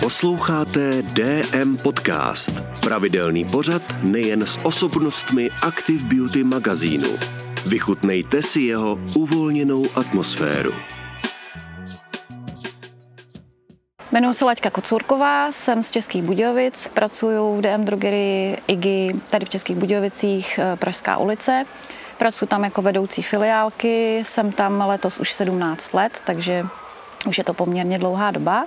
Posloucháte DM Podcast. Pravidelný pořad nejen s osobnostmi Active Beauty magazínu. Vychutnejte si jeho uvolněnou atmosféru. Jmenuji se Laďka Kocurková, jsem z Českých Budějovic, pracuji v DM drogerii IGI tady v Českých Budějovicích, eh, Pražská ulice. Pracuji tam jako vedoucí filiálky, jsem tam letos už 17 let, takže už je to poměrně dlouhá doba.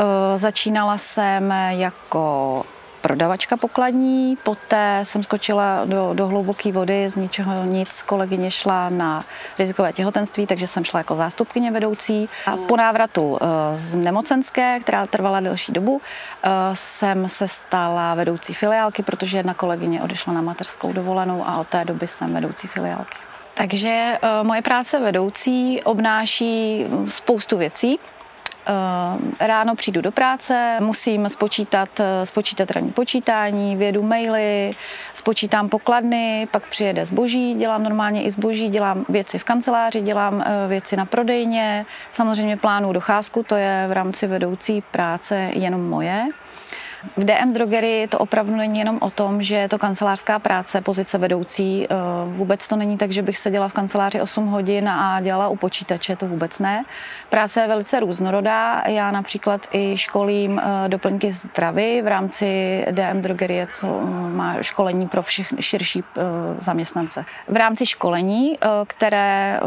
Eh, začínala jsem jako prodavačka pokladní, poté jsem skočila do, do hluboké vody, z ničeho nic, kolegyně šla na rizikové těhotenství, takže jsem šla jako zástupkyně vedoucí. A po návratu eh, z nemocenské, která trvala delší dobu, eh, jsem se stala vedoucí filiálky, protože jedna kolegyně odešla na mateřskou dovolenou a od té doby jsem vedoucí filiálky. Takže moje práce vedoucí obnáší spoustu věcí. Eh, ráno přijdu do práce, musím spočítat, eh, spočítat ranní počítání, vědu maily, spočítám pokladny, pak přijede zboží, dělám normálně i zboží, dělám věci v kanceláři, dělám eh, věci na prodejně, samozřejmě plánu docházku, to je v rámci vedoucí práce jenom moje. V DM drogerii to opravdu není jenom o tom, že je to kancelářská práce, pozice vedoucí. Eh, vůbec to není tak, že bych seděla v kanceláři 8 hodin a dělala u počítače, to vůbec ne. Práce je velice různorodá. Já například i školím eh, doplňky zdravy v rámci DM drogerie, co mm, má školení pro všechny širší eh, zaměstnance. V rámci školení, které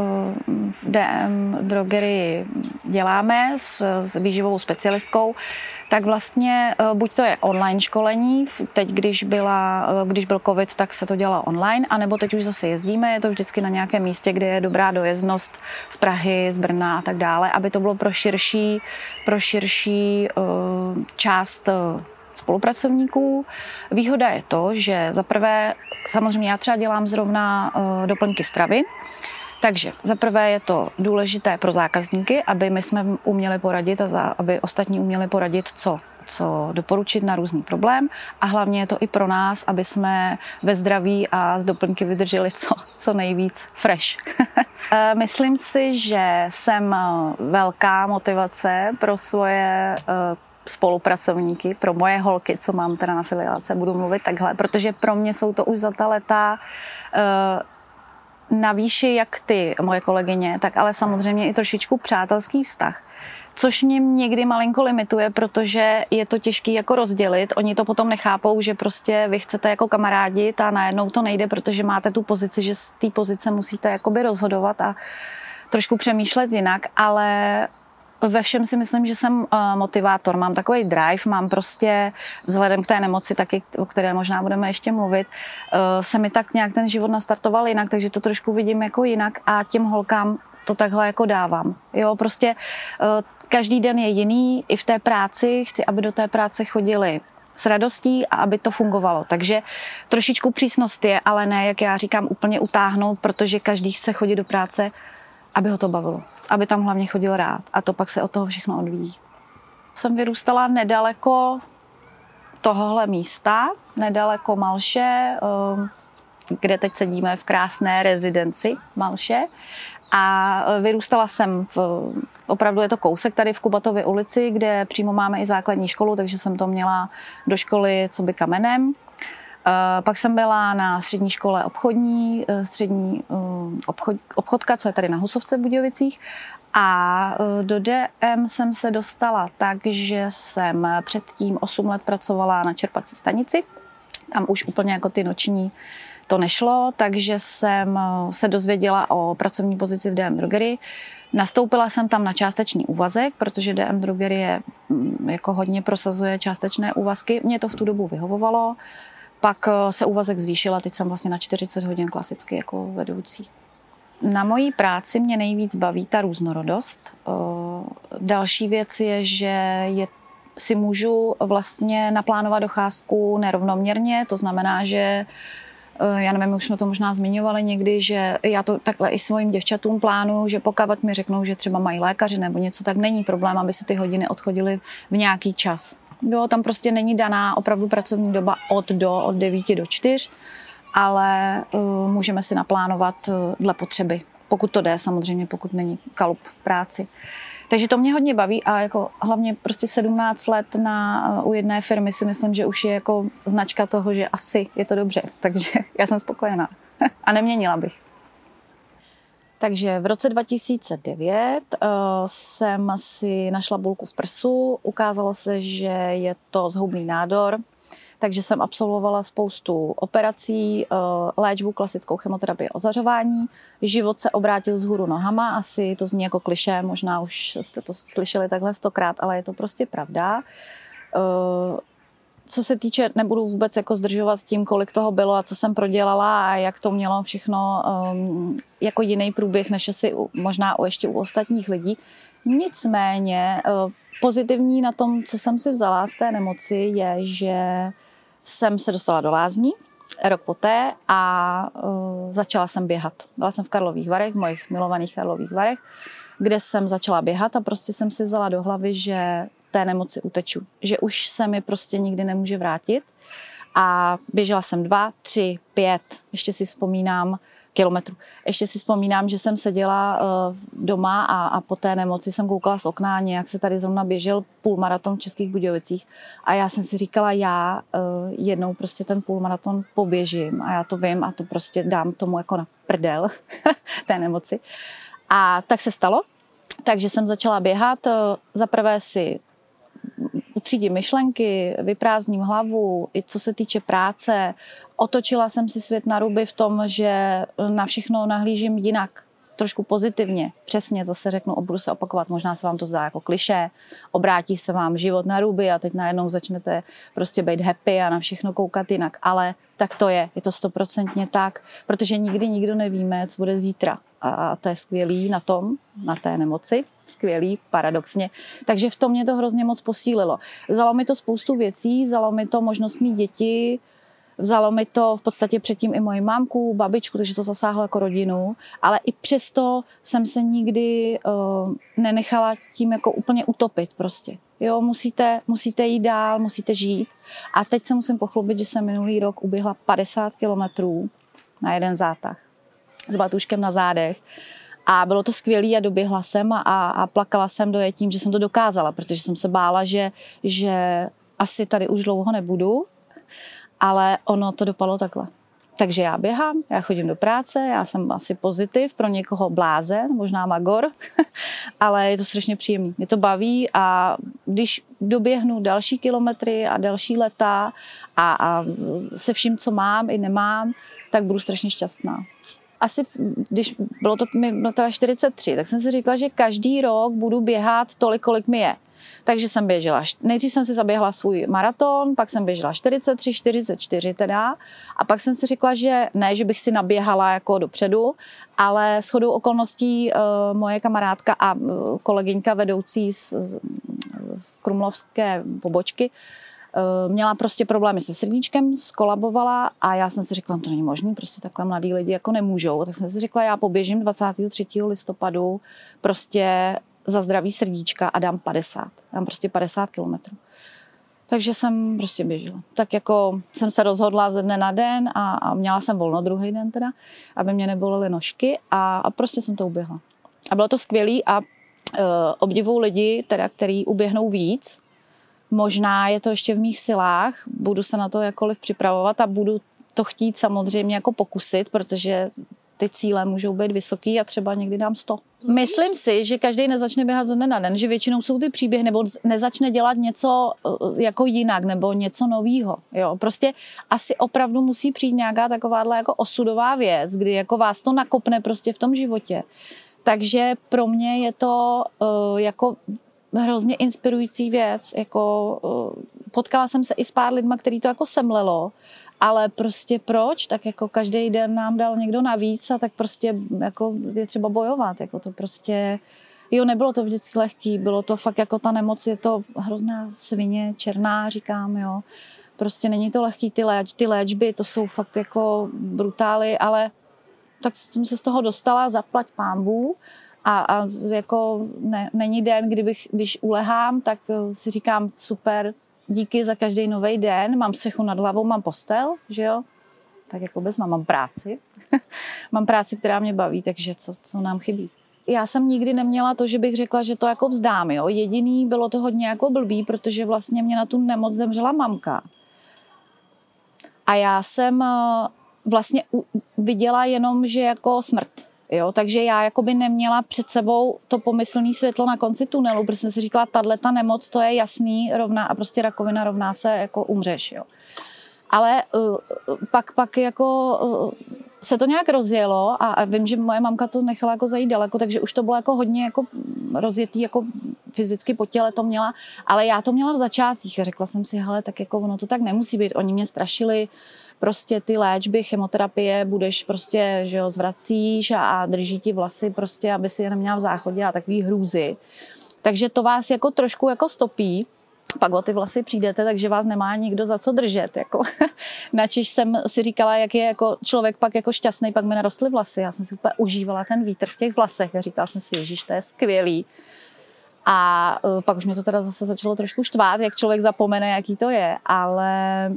v DM drogerii děláme s, s výživovou specialistkou, tak vlastně buď to je online školení. Teď, když, byla, když byl covid, tak se to dělalo online, anebo teď už zase jezdíme, je to vždycky na nějakém místě, kde je dobrá dojezdnost z Prahy, z Brna a tak dále, aby to bylo pro širší, pro širší uh, část spolupracovníků. Výhoda je to, že za prvé, samozřejmě já třeba dělám zrovna doplňky stravy, takže za prvé je to důležité pro zákazníky, aby my jsme uměli poradit a za, aby ostatní uměli poradit, co co doporučit na různý problém a hlavně je to i pro nás, aby jsme ve zdraví a z doplňky vydrželi co, co nejvíc fresh. Eh, myslím si, že jsem eh, velká motivace pro svoje eh, spolupracovníky, pro moje holky, co mám teda na filiálce, budu mluvit takhle, protože pro mě jsou to už za ta leta na výši jak ty, moje kolegyně, tak ale samozřejmě i trošičku přátelský vztah. Což mě někdy malinko limituje, protože je to těžké jako rozdělit. Oni to potom nechápou, že prostě vy chcete jako kamarádit a najednou to nejde, protože máte tu pozici, že z té pozice musíte jakoby rozhodovat a trošku přemýšlet jinak, ale ve všem si myslím, že jsem uh, motivátor, mám takový drive, mám prostě vzhledem k té nemoci, taky, o které možná budeme ještě mluvit, uh, se mi tak nějak ten život nastartoval jinak, takže to trošku vidím jako jinak a těm holkám to takhle jako dávám. Jo, prostě uh, každý den je jiný, i v té práci chci, aby do té práce chodili s radostí a aby to fungovalo. Takže trošičku přísnost je, ale ne, jak já říkám, úplně utáhnout, protože každý chce chodit do práce aby ho to bavilo. Aby tam hlavně chodil rád. A to pak se od toho všechno odvíjí. Jsem vyrůstala nedaleko tohohle místa, nedaleko Malše, eh, kde teď sedíme v krásné rezidenci Malše. A vyrůstala jsem v, opravdu je to kousek tady v Kubatově ulici, kde přímo máme i základní školu, takže jsem to měla do školy co by kamenem. Eh, pak jsem byla na střední škole obchodní, eh, střední eh, obchod, obchodka, co je tady na Husovce v Budějovicích. A do DM jsem se dostala tak, že jsem předtím 8 let pracovala na čerpací stanici. Tam už úplně jako ty noční to nešlo, takže jsem se dozvěděla o pracovní pozici v DM Drogery. Nastoupila jsem tam na částečný úvazek, protože DM Drogerie mm, jako hodně prosazuje částečné úvazky. Mě to v tu dobu vyhovovalo. Pak eh, se úvazek zvýšila, teď jsem vlastně na 40 hodin klasicky jako vedoucí. Na mojí práci mě nejvíc baví ta různorodost. Eh, další věc je, že je, si můžu vlastně naplánovat docházku nerovnoměrně, to znamená, že eh, já nevím, už jsme to možná zmiňovali někdy, že já to takhle i svým děvčatům plánuju, že pokud mi řeknou, že třeba mají lékaři nebo něco, tak není problém, aby si ty hodiny odchodily v nějaký čas. Jo, tam prostě není daná opravdu pracovní doba od do, od 9 do 4, ale uh, můžeme si naplánovat uh, dle potřeby. Pokud to jde, samozřejmě, pokud není kalup práci. Takže to mě hodně baví a jako hlavně prostě 17 let na, uh, u jedné firmy si myslím, že už je jako značka toho, že asi je to dobře. Takže já jsem spokojená a neměnila bych. Takže v roce 2009 uh, jsem si našla bulku v prsu. Ukázalo se, že je to zhoubný nádor, takže jsem absolvovala spoustu operací, uh, léčbu, klasickou chemoterapii, ozařování. Život se obrátil z hůru nohama, asi to zní jako kliše, možná už jste to slyšeli takhle stokrát, ale je to prostě pravda. Co se týče, nebudu vůbec jako zdržovat tím, kolik toho bylo a co jsem prodělala a jak to mělo všechno um, jako jiný průběh, než asi u, možná u ještě u ostatních lidí. Nicméně uh, pozitivní na tom, co jsem si vzala z té nemoci, je, že jsem se dostala do lázní rok poté a uh, začala jsem běhat. Byla jsem v Karlových Varech, mojich milovaných Karlových Varech, kde jsem začala běhat a prostě jsem si vzala do hlavy, že té nemoci uteču. Že už se mi prostě nikdy nemůže vrátit. A běžela jsem dva, tři, pět, ještě si vzpomínám, kilometrů. Ještě si vzpomínám, že jsem seděla uh, doma a, a po té nemoci jsem koukala z okna, nějak se tady zrovna běžel půlmaraton v Českých Budějovicích a já jsem si říkala, já uh, jednou prostě ten půlmaraton poběžím a já to vím a to prostě dám tomu jako na prdel té nemoci. A tak se stalo, takže jsem začala běhat. Uh, Za prvé si utřídím myšlenky, vyprázdním hlavu, i co se týče práce. Otočila jsem si svět na ruby v tom, že na všechno nahlížím jinak, trošku pozitivně. Přesně zase řeknu, budu se opakovat, možná se vám to zdá jako kliše, obrátí se vám život na ruby a teď najednou začnete prostě být happy a na všechno koukat jinak. Ale tak to je, je to stoprocentně tak, protože nikdy nikdo nevíme, co bude zítra. A to je skvělý na tom, na té nemoci, skvělý, paradoxně. Takže v tom mě to hrozně moc posílilo. Vzalo mi to spoustu věcí, vzalo mi to možnost mít děti, Vzalo mi to v podstatě předtím i moji mámku, babičku, takže to zasáhlo jako rodinu, ale i přesto jsem se nikdy uh, nenechala tím jako úplně utopit prostě. Jo, musíte, musíte jít dál, musíte žít. A teď se musím pochlubit, že jsem minulý rok uběhla 50 kilometrů na jeden zátah s batuškem na zádech. A bylo to skvělé a doběhla jsem a, a plakala jsem dojetím, že jsem to dokázala, protože jsem se bála, že, že asi tady už dlouho nebudu, ale ono to dopadlo takhle. Takže já běhám, já chodím do práce, já jsem asi pozitiv, pro někoho blázen, možná magor, ale je to strašně příjemný. Mě to baví a když doběhnu další kilometry a další leta a, a se vším, co mám i nemám, tak budu strašně šťastná asi, když bylo to mi bylo teda 43, tak jsem si říkala, že každý rok budu běhat tolik, kolik mi je. Takže jsem běžela, nejdřív jsem si zaběhla svůj maraton, pak jsem běžela 43, 44 teda a pak jsem si řekla, že ne, že bych si naběhala jako dopředu, ale s chodou okolností uh, moje kamarádka a uh, kolegyňka vedoucí z, z, z Krumlovské pobočky Eh, měla prostě problémy se srdíčkem, skolabovala a já jsem si řekla, no to není možné, prostě takhle mladí lidi jako nemůžou. Tak jsem si řekla, já poběžím 23. listopadu prostě za zdraví srdíčka a dám 50. Dám prostě 50 kilometrů. Takže jsem prostě běžela. Tak jako jsem se rozhodla ze dne na den a, a měla jsem volno druhý den teda, aby mě nebolely nožky a, a prostě jsem to uběhla. A bylo to skvělé a uh, obdivuju lidi, teda, který uběhnou víc, Možná je to ještě v mých silách, budu se na to jakkoliv připravovat a budu to chtít samozřejmě jako pokusit, protože ty cíle můžou být vysoký a třeba někdy dám 100. Myslím si, že každý nezačne běhat ze dne na den, že většinou jsou ty příběhy, nebo nezačne dělat něco eh, jako jinak, nebo něco novýho. Jo, prostě asi opravdu musí přijít nějaká takováhle jako osudová věc, kdy jako vás to nakopne prostě v tom životě. Takže pro mě je to uh, jako hrozně inspirující věc. Jako, uh, potkala jsem se i s pár lidma, který to jako semlelo, ale prostě proč? Tak jako každý den nám dal někdo navíc a tak prostě jako je třeba bojovat. Jako to prostě, jo, nebylo to vždycky lehký, bylo to fakt jako ta nemoc, je to hrozná svině, černá, říkám, jo. Prostě není to lehký, ty, léč, ty léčby, to jsou fakt jako brutály, ale tak jsem se z toho dostala, zaplať pámbu a, a jako ne, není den, kdybych, když ulehám, tak eh, si říkám super, díky za každý nový den, mám střechu nad hlavou, mám postel, že jo, tak jako bez mám, mám práci. mám práci, která mě baví, takže co, co nám chybí. já jsem nikdy neměla to, že bych řekla, že to jako vzdám, jo. Jediný bylo to hodně jako blbý, protože vlastně mě na tu nemoc zemřela mamka. A já jsem eh, vlastně viděla jenom, že jako smrt. Jo, takže já jako by neměla před sebou to pomyslné světlo na konci tunelu, protože jsem si říkala, tahle ta nemoc, to je jasný, rovná a prostě rakovina rovná se jako umřeš. Jo. Ale uh, pak, pak jako uh, se to nějak rozjelo a, a vím, že moje mamka to nechala jako zajít daleko, takže už to bylo jako hodně jako rozjetý, jako fyzicky po těle to měla, ale já to měla v začátcích a řekla jsem si, hele, tak jako ono to tak nemusí být. Oni mě strašili, prostě ty léčby, chemoterapie, budeš prostě, že jo, zvracíš a, a drží ti vlasy prostě, aby si je neměla v záchodě a takový hrůzy. Takže to vás jako trošku jako stopí, pak o ty vlasy přijdete, takže vás nemá nikdo za co držet. Jako. Načiž jsem si říkala, jak je jako člověk pak jako šťastný, pak mi narostly vlasy. Já jsem si úplně užívala ten vítr v těch vlasech a říkala jsem si, ježiš, to je skvělý. A uh, pak už mě to teda zase začalo trošku štvát, jak člověk zapomene, jaký to je, ale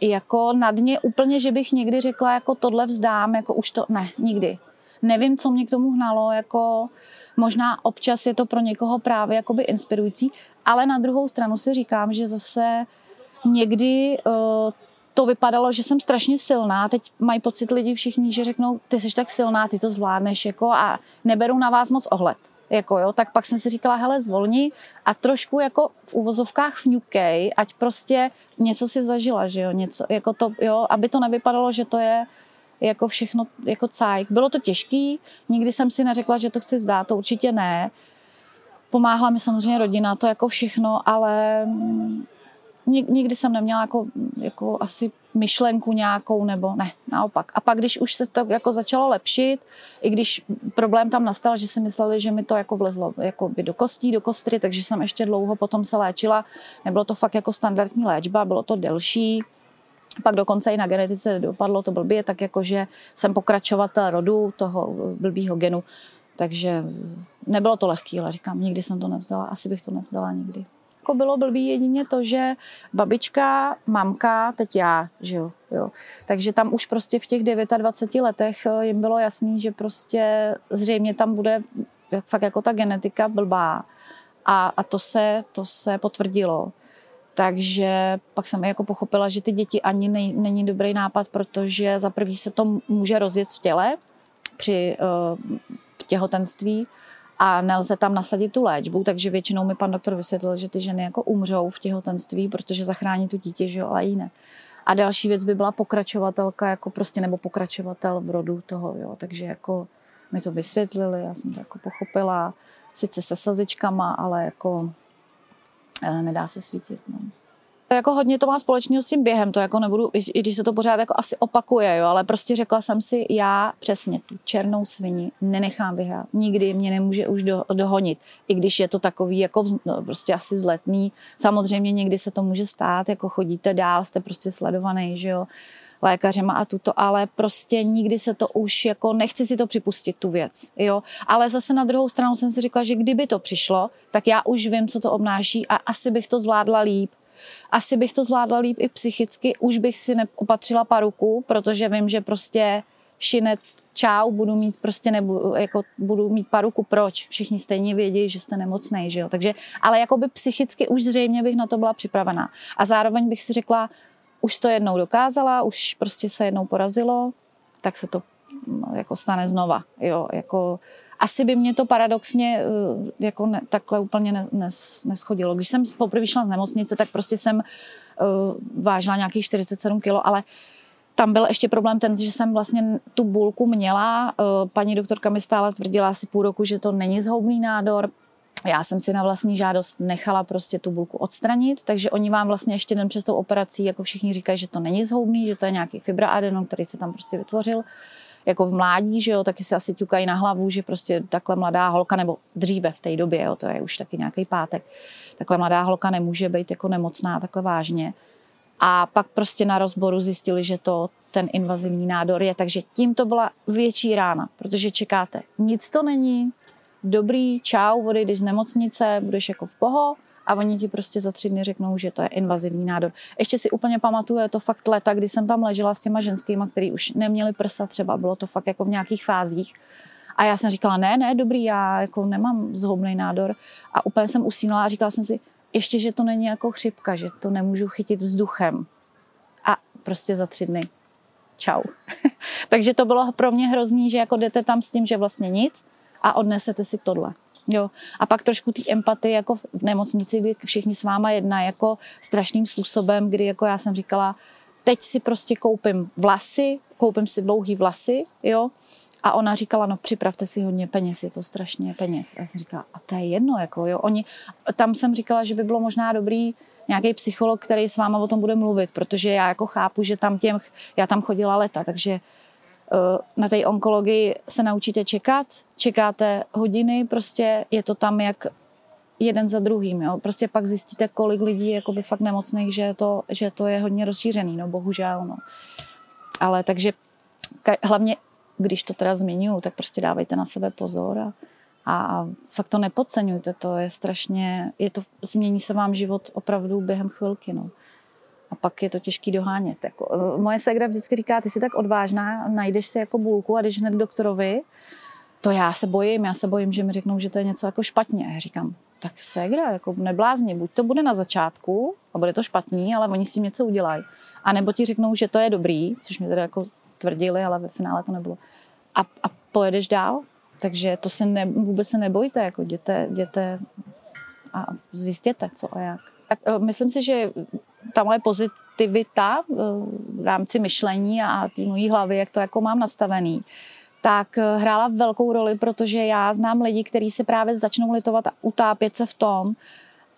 jako na dně úplně, že bych někdy řekla, jako tohle vzdám, jako už to, ne, nikdy. Nevím, co mě k tomu hnalo, jako možná občas je to pro někoho právě jakoby inspirující, ale na druhou stranu si říkám, že zase někdy uh, to vypadalo, že jsem strašně silná. Teď mají pocit lidi všichni, že řeknou, ty jsi tak silná, ty to zvládneš, jako a neberou na vás moc ohled. Jako jo, tak pak jsem si říkala, hele, zvolni a trošku jako v uvozovkách vňukej, ať prostě něco si zažila, že jo, něco, jako to, jo, aby to nevypadalo, že to je jako všechno jako cajk. Bylo to těžký, nikdy jsem si neřekla, že to chci vzdát, to určitě ne. Pomáhla mi samozřejmě rodina, to jako všechno, ale nikdy jsem neměla jako, jako asi myšlenku nějakou, nebo ne, naopak. A pak, když už se to jako začalo lepšit, i když problém tam nastal, že si mysleli, že mi to jako vlezlo jako by do kostí, do kostry, takže jsem ještě dlouho potom se léčila. Nebylo to fakt jako standardní léčba, bylo to delší. Pak dokonce i na genetice dopadlo to blbě, tak jako, že jsem pokračovatel rodu toho blbýho genu. Takže nebylo to lehký, ale říkám, nikdy jsem to nevzdala, asi bych to nevzdala nikdy jako bylo blbý jedině to, že babička, mamka, teď já, že jo, jo. Takže tam už prostě v těch 29 letech eh, jim bylo jasný, že prostě zřejmě tam bude fakt jako ta genetika blbá. A, a to, se, to se potvrdilo. Takže pak jsem jako pochopila, že ty děti ani nej, není dobrý nápad, protože za prvý se to může rozjet v těle při uh, těhotenství a nelze tam nasadit tu léčbu, takže většinou mi pan doktor vysvětlil, že ty ženy jako umřou v těhotenství, protože zachrání tu dítě, že jo, ale jiné. A další věc by byla pokračovatelka, jako prostě, nebo pokračovatel v rodu toho, jo, takže jako mi to vysvětlili, já jsem to jako pochopila, sice se slzičkama, ale jako eh, nedá se svítit, no. Jako hodně to má společného s tím během, to jako nebudu, i když se to pořád jako asi opakuje, jo, ale prostě řekla jsem si, já přesně tu černou svini nenechám vyhrát. Nikdy mě nemůže už do, dohonit, i když je to takový jako no, prostě asi vzletný. Samozřejmě někdy se to může stát, jako chodíte dál, jste prostě sledovaný, že jo, lékařema a tuto, ale prostě nikdy se to už jako nechci si to připustit, tu věc, jo. Ale zase na druhou stranu jsem si řekla, že kdyby to přišlo, tak já už vím, co to obnáší a asi bych to zvládla líp, asi bych to zvládla líp i psychicky, už bych si neopatřila paruku, protože vím, že prostě šinet čau, budu mít prostě nebudu, jako budu mít paruku, proč? Všichni stejně vědí, že jste nemocný, že jo? Takže, ale jakoby psychicky už zřejmě bych na to byla připravená. A zároveň bych si řekla, už to jednou dokázala, už prostě se jednou porazilo, tak se to jako stane znova, jo, jako asi by mě to paradoxně eh, jako ne, takhle úplně ne, nes, neschodilo. Když jsem poprvé šla z nemocnice, tak prostě jsem uh, vážila nějakých 47 kg, ale tam byl ještě problém ten, že jsem vlastně tu bulku měla. Uh, paní doktorka mi stále tvrdila asi půl roku, že to není zhoubný nádor. Já jsem si na vlastní žádost nechala prostě tu bulku odstranit, takže oni vám vlastně ještě den přes tou operací, jako všichni říkají, že to není zhoubný, že to je nějaký fibraadenom, který se tam prostě vytvořil jako v mládí, že jo, taky se asi ťukají na hlavu, že prostě takhle mladá holka, nebo dříve v té době, jo, to je už taky nějaký pátek, takhle mladá holka nemůže být jako nemocná takhle vážně. A pak prostě na rozboru zjistili, že to ten invazivní nádor je, takže tím to byla větší rána, protože čekáte, nic to není, dobrý, čau, odejdeš z nemocnice, budeš jako v poho, a oni ti prostě za tři dny řeknou, že to je invazivní nádor. Ještě si úplně pamatuju, je to fakt leta, kdy jsem tam ležela s těma ženskýma, který už neměli prsa třeba, bylo to fakt jako v nějakých fázích. A já jsem říkala, ne, ne, dobrý, já jako nemám zhoubný nádor. A úplně jsem usínala a říkala jsem si, ještě, že to není jako chřipka, že to nemůžu chytit vzduchem. A prostě za tři dny. Čau. Takže to bylo pro mě hrozný, že jako jdete tam s tím, že vlastně nic a odnesete si tohle. Jo. A pak trošku té empatie jako v nemocnici, kdy všichni s váma jedna jako strašným způsobem, kdy jako já jsem říkala, teď si prostě koupím vlasy, koupím si dlouhý vlasy, jo, a ona říkala, no připravte si hodně peněz, je to strašně peněz. A já jsem říkala, a to je jedno, jako jo, oni, tam jsem říkala, že by bylo možná dobrý nějaký psycholog, který s váma o tom bude mluvit, protože já jako chápu, že tam těm, já tam chodila leta, takže na té onkologii se naučíte čekat, čekáte hodiny, prostě je to tam jak jeden za druhým. Jo. Prostě pak zjistíte, kolik lidí je jakoby fakt nemocných, že to, že to je hodně rozšířený, no bohužel. No. Ale takže hlavně, když to teda zmiňuju, tak prostě dávejte na sebe pozor a, a fakt to nepodceňujte, to je strašně, je to, změní se vám život opravdu během chvilky. No. A pak je to těžký dohánět. Jako, moje segra vždycky říká, ty jsi tak odvážná, najdeš si jako bulku a jdeš hned k doktorovi, to já se bojím, já se bojím, že mi řeknou, že to je něco jako špatně. Já říkám, tak ségra, jako neblázni, buď to bude na začátku a bude to špatný, ale oni s tím něco udělají. A nebo ti řeknou, že to je dobrý, což mi teda jako tvrdili, ale ve finále to nebylo. A, a pojedeš dál. Takže to se ne, vůbec se nebojte, jako jděte, jděte a zjistěte, co a jak. Tak, uh, myslím si, že ta moje pozitivita uh, v rámci myšlení a té mojí hlavy, jak to jako mám nastavený, tak eh, hrála velkou roli, protože já znám lidi, kteří se právě začnou litovat a utápět se v tom,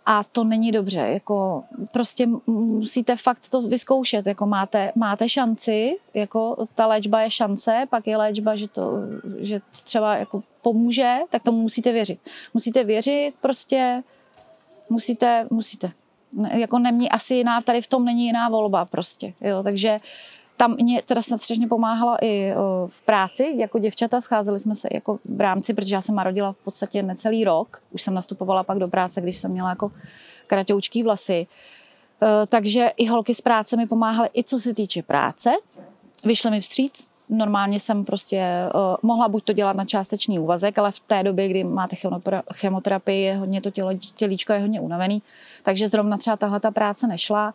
a to není dobře. Jako prostě musíte fakt to vyzkoušet. Jako máte, máte šanci, jako ta léčba je šance, pak je léčba, že to, že třeba jako pomůže, tak tomu musíte věřit. Musíte věřit, prostě musíte, musíte. Jako nemě, asi jiná, tady v tom není jiná volba prostě. Jo, takže tam mě teda snad strašně pomáhala i v práci, jako děvčata, scházeli jsme se jako v rámci, protože já jsem narodila v podstatě necelý rok, už jsem nastupovala pak do práce, když jsem měla jako kratoučký vlasy, e, takže i holky z práce mi pomáhaly i co se týče práce, vyšly mi vstříc, normálně jsem prostě uh, mohla buď to dělat na částečný úvazek, ale v té době, kdy máte chemoterapii, je hodně to tělo, tělíčko je hodně unavený, takže zrovna třeba tahle ta práce nešla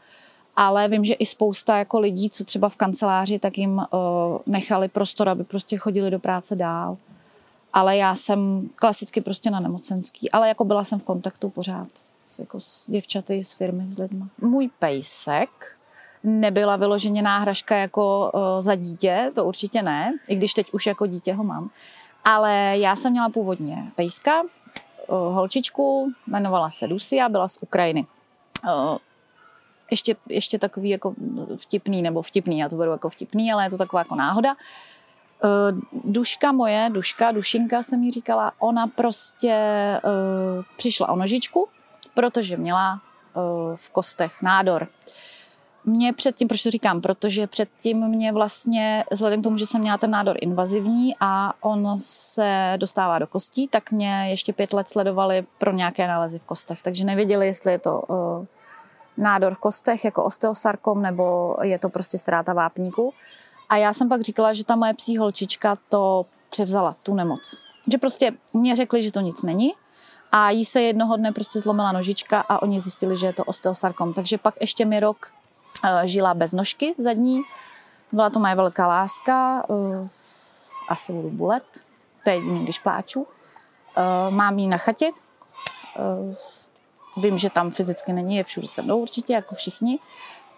ale vím, že i spousta jako lidí, co třeba v kanceláři, tak jim uh, nechali prostor, aby prostě chodili do práce dál. Ale já jsem klasicky prostě na nemocenský, ale jako byla jsem v kontaktu pořád s, jako s děvčaty, s firmy, s lidmi. Můj pejsek nebyla vyloženě náhražka jako uh, za dítě, to určitě ne, i když teď už jako dítě ho mám. Ale já jsem měla původně pejska, uh, holčičku, jmenovala se Lucia, byla z Ukrajiny. Uh, ještě, ještě takový jako vtipný, nebo vtipný, já to beru jako vtipný, ale je to taková jako náhoda. Duška moje, duška, dušinka jsem mi říkala, ona prostě přišla o nožičku, protože měla v kostech nádor. Mě předtím, proč to říkám, protože předtím mě vlastně, vzhledem k tomu, že jsem měla ten nádor invazivní a on se dostává do kostí, tak mě ještě pět let sledovali pro nějaké nálezy v kostech, takže nevěděli, jestli je to uh, nádor v kostech, jako osteosarkom, nebo je to prostě ztráta vápníku. A já jsem pak říkala, že ta moje psí holčička to převzala, tu nemoc. Že prostě mě řekli, že to nic není, a jí se jednoho dne prostě zlomila nožička a oni zjistili, že je to osteosarkom. Takže pak ještě mi rok žila bez nožky zadní. Byla to moje velká láska. Uh, asi budu bulet. To je jediný, když pláču. Uh, mám ji na chatě. Vím, že tam fyzicky není, je všude se mnou určitě, jako všichni.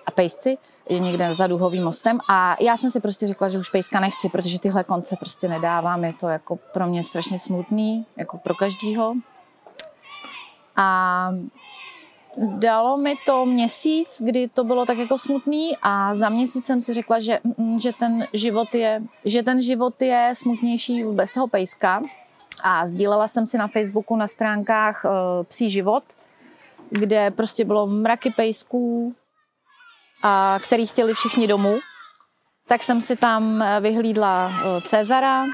A pejsci je někde za duhovým mostem. A já jsem si prostě řekla, že už pejska nechci, protože tyhle konce prostě nedávám. Je to jako pro mě strašně smutný, jako pro každýho. A dalo mi to měsíc, kdy to bylo tak jako smutný a za měsíc jsem si řekla, že, mm, že, ten, život je, že ten život je smutnější bez toho pejska. A sdílela jsem si na Facebooku na stránkách uh, Psí život, kde prostě bylo mraky pejsků, a který chtěli všichni domů. Tak jsem si tam eh, vyhlídla eh, Cezara.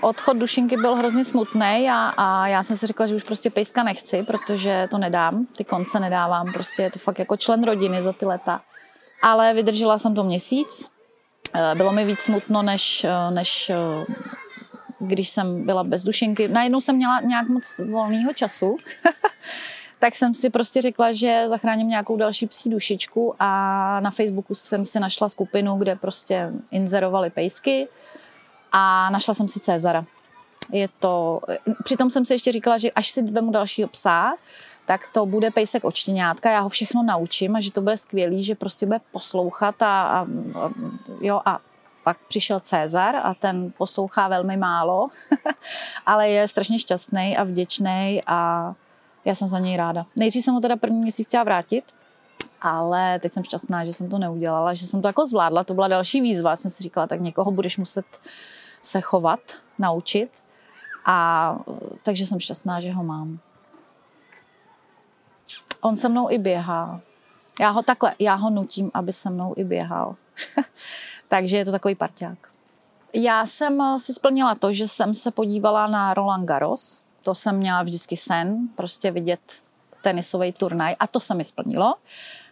Odchod Dušinky byl hrozně smutný a, a já jsem si řekla, že už prostě pejska nechci, protože to nedám, ty konce nedávám, prostě je to fakt jako člen rodiny za ty leta. Ale vydržela jsem to měsíc. Eh, bylo mi víc smutno, než, než když jsem byla bez dušenky. Najednou jsem měla nějak moc volného času, tak jsem si prostě řekla, že zachráním nějakou další psí dušičku a na Facebooku jsem si našla skupinu, kde prostě inzerovali pejsky a našla jsem si Cezara. Je to, přitom jsem si ještě říkala, že až si vemu dalšího psa, tak to bude pejsek očtěňátka, já ho všechno naučím a že to bude skvělý, že prostě bude poslouchat a, a, a jo, a pak přišel Cezar a ten poslouchá velmi málo, ale je strašně šťastný a vděčný a já jsem za něj ráda. Nejdřív jsem ho teda první měsíc chtěla vrátit, ale teď jsem šťastná, že jsem to neudělala, že jsem to jako zvládla, to byla další výzva, jsem si říkala, tak někoho budeš muset se chovat, naučit a takže jsem šťastná, že ho mám. On se mnou i běhá. Já ho takhle, já ho nutím, aby se mnou i běhal. Takže je to takový parťák. Já jsem si splnila to, že jsem se podívala na Roland Garros. To jsem měla vždycky sen, prostě vidět tenisový turnaj a to se mi splnilo.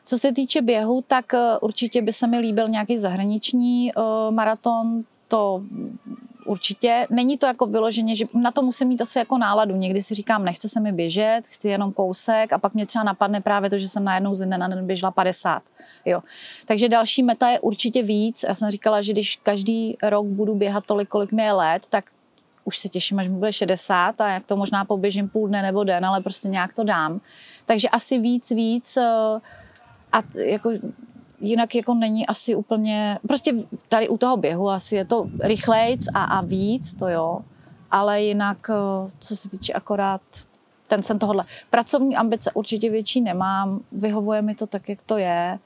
Co se týče běhu, tak eh, určitě by se mi líbil nějaký zahraniční uh, maraton. To určitě. Není to jako vyloženě, že na to musím mít asi jako náladu. Někdy si říkám, nechce se mi běžet, chci jenom kousek a pak mě třeba napadne právě to, že jsem najednou z dne na den běžela 50. Jo. Takže další meta je určitě víc. Já jsem říkala, že když každý rok budu běhat tolik, kolik mi je let, tak už se těším, až mi bude 60 a jak to možná poběžím půl dne nebo den, ale prostě nějak to dám. Takže asi víc, víc eh, a jako jinak jako není asi úplně, prostě tady u toho běhu asi je to rychlejc a, a víc, to jo, ale jinak, eh, co se týče akorát ten jsem tohle. Pracovní ambice určitě větší nemám, vyhovuje mi to tak, jak to je,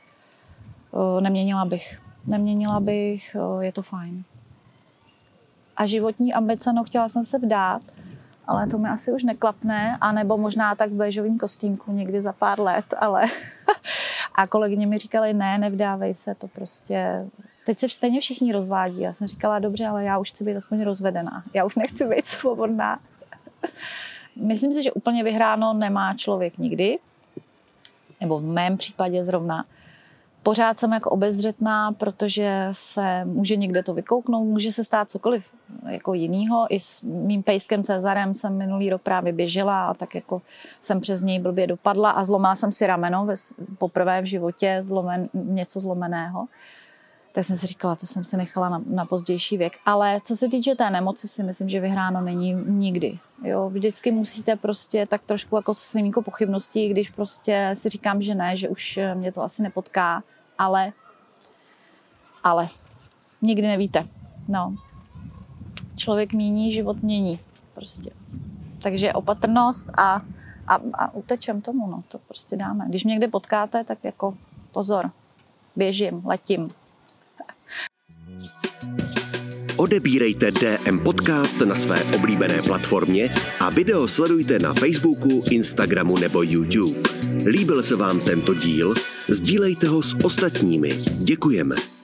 eh, neměnila bych. Neměnila bych, eh, je to fajn. A životní ambice, no chtěla jsem se vdát, ale to mi asi už neklapne, anebo možná tak v béžovým kostýmku někdy za pár let, ale a kolegyně mi říkali, ne, nevdávej se, to prostě, teď se stejně všichni rozvádí. Já jsem říkala, dobře, ale já už chci být aspoň rozvedená, já už nechci být svobodná. Myslím si, že úplně vyhráno nemá člověk nikdy, nebo v mém případě zrovna pořád jsem jako obezřetná, protože se může někde to vykouknout, může se stát cokoliv jako jinýho. I s mým pejskem Cezarem jsem minulý rok právě běžela a tak jako jsem přes něj blbě dopadla a zlomila jsem si rameno poprvé v životě, zlomen, něco zlomeného. Tak jsem si říkala, to jsem si nechala na, na pozdější věk. Ale co se týče té nemoci, si myslím, že vyhráno není nikdy. Jo, vždycky musíte prostě tak trošku jako s jako pochybností, když prostě si říkám, že ne, že už mě to asi nepotká, ale, ale nikdy nevíte. No. Člověk mění, život mění. Prostě. Takže opatrnost a, a, a utečem tomu, no, to prostě dáme. Když mě někde potkáte, tak jako pozor, běžím, letím, Odebírejte DM Podcast na své oblíbené platformě a video sledujte na Facebooku, Instagramu nebo YouTube. Líbil se vám tento díl? Sdílejte ho s ostatními. Děkujeme.